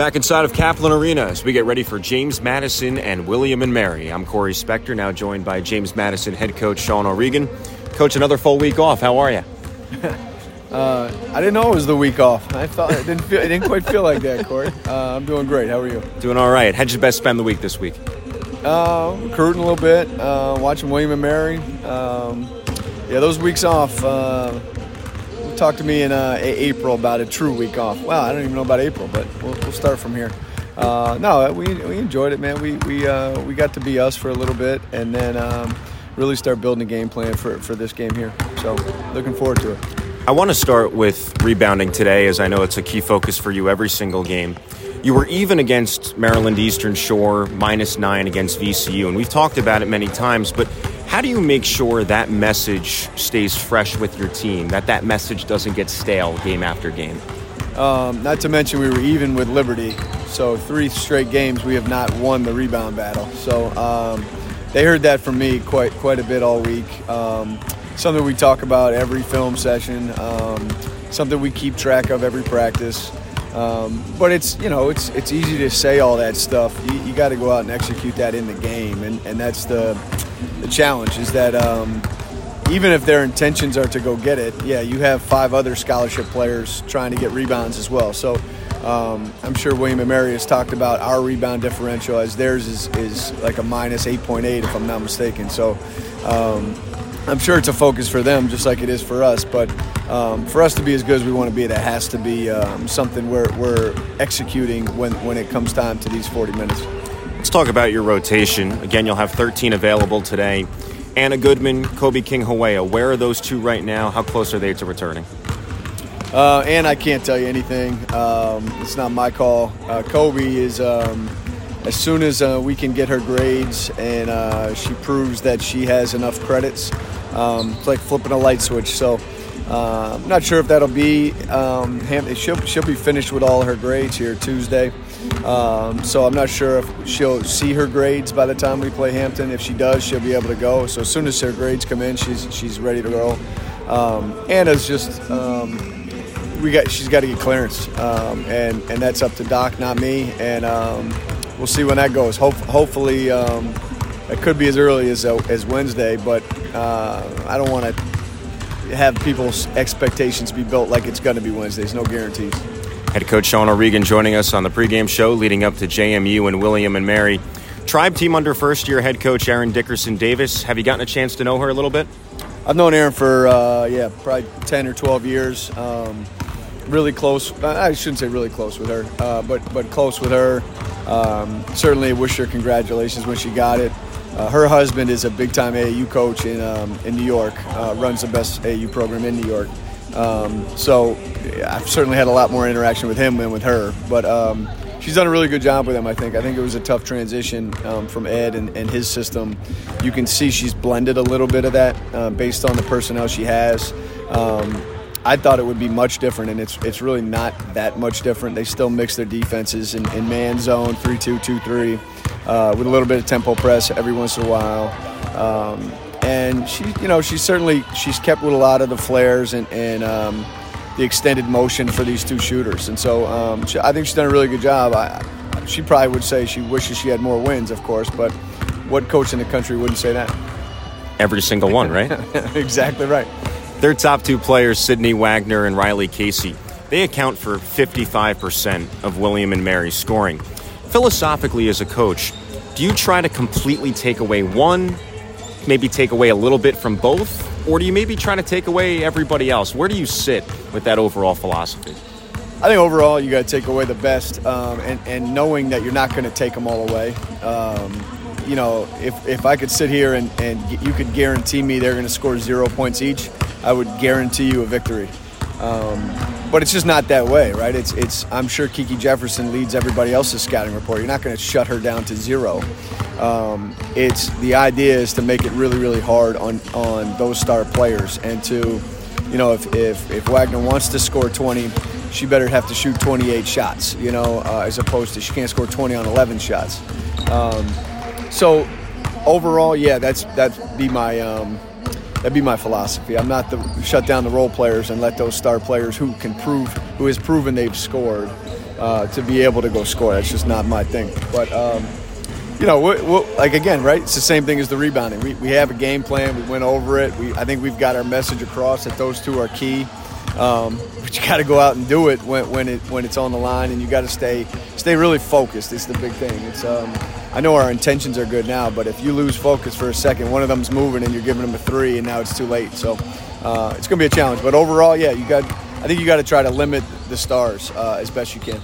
Back inside of Kaplan Arena as we get ready for James Madison and William and Mary. I'm Corey Spector, now joined by James Madison head coach Sean O'Regan. Coach, another full week off. How are you? uh, I didn't know it was the week off. I thought it didn't feel, it didn't quite feel like that, Corey. Uh, I'm doing great. How are you? Doing all right. How'd you best spend the week this week? Uh, recruiting a little bit, uh, watching William and Mary. Um, yeah, those weeks off. Talk to me in uh, April about a true week off. Well, I don't even know about April, but we'll, we'll start from here. Uh, no, we, we enjoyed it, man. We we uh, we got to be us for a little bit, and then um, really start building a game plan for for this game here. So looking forward to it. I want to start with rebounding today, as I know it's a key focus for you every single game. You were even against Maryland Eastern Shore, minus nine against VCU, and we've talked about it many times, but how do you make sure that message stays fresh with your team, that that message doesn't get stale game after game? Um, not to mention we were even with Liberty, so three straight games we have not won the rebound battle. So um, they heard that from me quite quite a bit all week. Um, something we talk about every film session, um, something we keep track of every practice. Um, but it's you know it's it's easy to say all that stuff. You, you got to go out and execute that in the game, and, and that's the the challenge is that um, even if their intentions are to go get it, yeah, you have five other scholarship players trying to get rebounds as well. So um, I'm sure William and Mary has talked about our rebound differential as theirs is, is like a minus 8.8 if I'm not mistaken. So um, I'm sure it's a focus for them just like it is for us. But um, for us to be as good as we want to be, that has to be um, something we're, we're executing when, when it comes time to these 40 minutes. Let's talk about your rotation. Again, you'll have 13 available today. Anna Goodman, Kobe King Hawea. Where are those two right now? How close are they to returning? Uh, and I can't tell you anything. Um, it's not my call. Uh, Kobe is, um, as soon as uh, we can get her grades and uh, she proves that she has enough credits, um, it's like flipping a light switch. So uh, I'm not sure if that'll be. Um, she'll, she'll be finished with all her grades here Tuesday. Um, so I'm not sure if she'll see her grades by the time we play Hampton. If she does, she'll be able to go. So as soon as her grades come in, she's she's ready to go. Um, Anna's just um, we got she's got to get clearance, um, and and that's up to Doc, not me. And um, we'll see when that goes. Hope, hopefully, it could be as early as uh, as Wednesday, but uh, I don't want to have people's expectations be built like it's going to be Wednesday. There's no guarantees. Head coach Sean O'Regan joining us on the pregame show leading up to JMU and William and Mary. Tribe team under first year head coach Erin Dickerson Davis. Have you gotten a chance to know her a little bit? I've known Erin for, uh, yeah, probably 10 or 12 years. Um, really close. I shouldn't say really close with her, uh, but, but close with her. Um, certainly wish her congratulations when she got it. Uh, her husband is a big time AAU coach in, um, in New York, uh, runs the best AAU program in New York. Um, so I've certainly had a lot more interaction with him than with her, but um, she's done a really good job with him. I think. I think it was a tough transition um, from Ed and, and, his system. You can see she's blended a little bit of that uh, based on the personnel she has. Um, I thought it would be much different, and it's it's really not that much different. They still mix their defenses in, in man zone, three two two three, uh, with a little bit of tempo press every once in a while. Um, and she, you know, she's certainly she's kept with a lot of the flares and and um, the extended motion for these two shooters. And so um, she, I think she's done a really good job. I, she probably would say she wishes she had more wins, of course, but what coach in the country wouldn't say that? Every single one, right? exactly right. Their top two players, Sydney Wagner and Riley Casey, they account for 55% of William and Mary's scoring. Philosophically, as a coach, do you try to completely take away one maybe take away a little bit from both? Or do you maybe try to take away everybody else? Where do you sit with that overall philosophy? I think overall you got to take away the best, um, and, and knowing that you're not going to take them all away. Um, you know, if, if I could sit here and, and you could guarantee me they're going to score zero points each, I would guarantee you a victory. Um, but it's just not that way, right? It's it's. I'm sure Kiki Jefferson leads everybody else's scouting report. You're not going to shut her down to zero. Um, it's the idea is to make it really, really hard on on those star players, and to, you know, if if, if Wagner wants to score 20, she better have to shoot 28 shots, you know, uh, as opposed to she can't score 20 on 11 shots. Um, so overall, yeah, that's that'd be my. Um, That'd be my philosophy. I'm not the shut down the role players and let those star players who can prove, who has proven they've scored, uh, to be able to go score. That's just not my thing. But um, you know, we're, we're, like again, right? It's the same thing as the rebounding. We, we have a game plan. We went over it. We, I think we've got our message across that those two are key. Um, but you got to go out and do it when, when it when it's on the line, and you got to stay stay really focused. It's the big thing. It's um, I know our intentions are good now, but if you lose focus for a second, one of them's moving and you're giving them a three, and now it's too late. So uh, it's going to be a challenge. But overall, yeah, you got. I think you got to try to limit the stars uh, as best you can.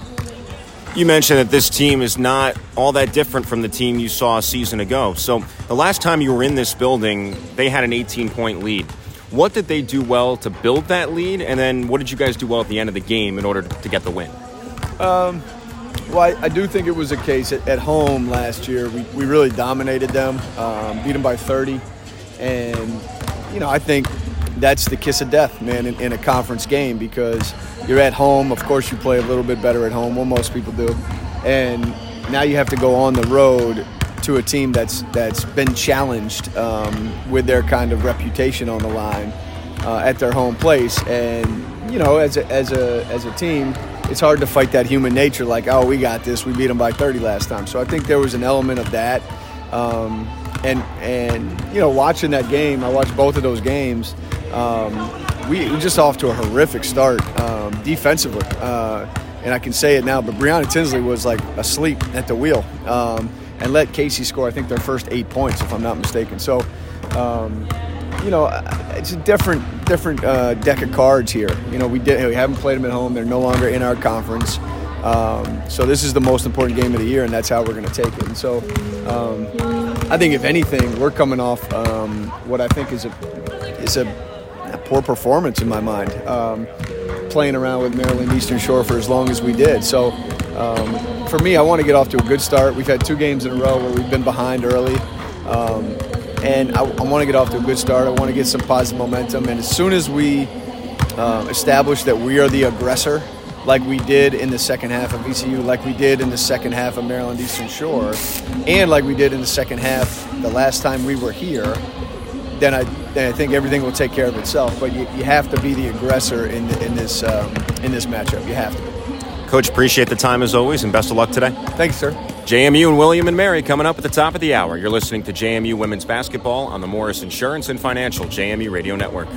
You mentioned that this team is not all that different from the team you saw a season ago. So the last time you were in this building, they had an 18 point lead. What did they do well to build that lead? And then what did you guys do well at the end of the game in order to get the win? Um, well, I, I, do think it was a case at, at home last year. We, we really dominated them, um, beat them by 30. And, you know, I think that's the kiss of death, man, in, in, a conference game because you're at home. Of course, you play a little bit better at home. Well, most people do, and now you have to go on the road to a team that's that's been challenged um, with their kind of reputation on the line uh, at their home place. And you know, as a, as a as a team, it's hard to fight that human nature. Like, oh, we got this. We beat them by 30 last time. So I think there was an element of that. Um, and and you know, watching that game, I watched both of those games. Um, we were just off to a horrific start um, defensively. Uh, and I can say it now, but Brianna Tinsley was like asleep at the wheel um, and let Casey score, I think, their first eight points, if I'm not mistaken. So, um, you know, it's a different different uh, deck of cards here. You know, we did we haven't played them at home. They're no longer in our conference. Um, so this is the most important game of the year, and that's how we're going to take it. And so, um, I think if anything, we're coming off um, what I think is a is a poor performance in my mind, um, playing around with Maryland Eastern Shore for as long as we did. So um, for me, I want to get off to a good start. We've had two games in a row where we've been behind early. Um, and I, I, want to get off to a good start. I want to get some positive momentum. And as soon as we uh, establish that we are the aggressor, like we did in the second half of VCU, like we did in the second half of Maryland Eastern Shore, and like we did in the second half the last time we were here, then I then I think everything will take care of itself. But you, you have to be the aggressor in in this um, in this matchup. You have to. Coach, appreciate the time as always, and best of luck today. Thanks, sir. JMU and William and Mary coming up at the top of the hour. You're listening to JMU Women's Basketball on the Morris Insurance and Financial JMU Radio Network.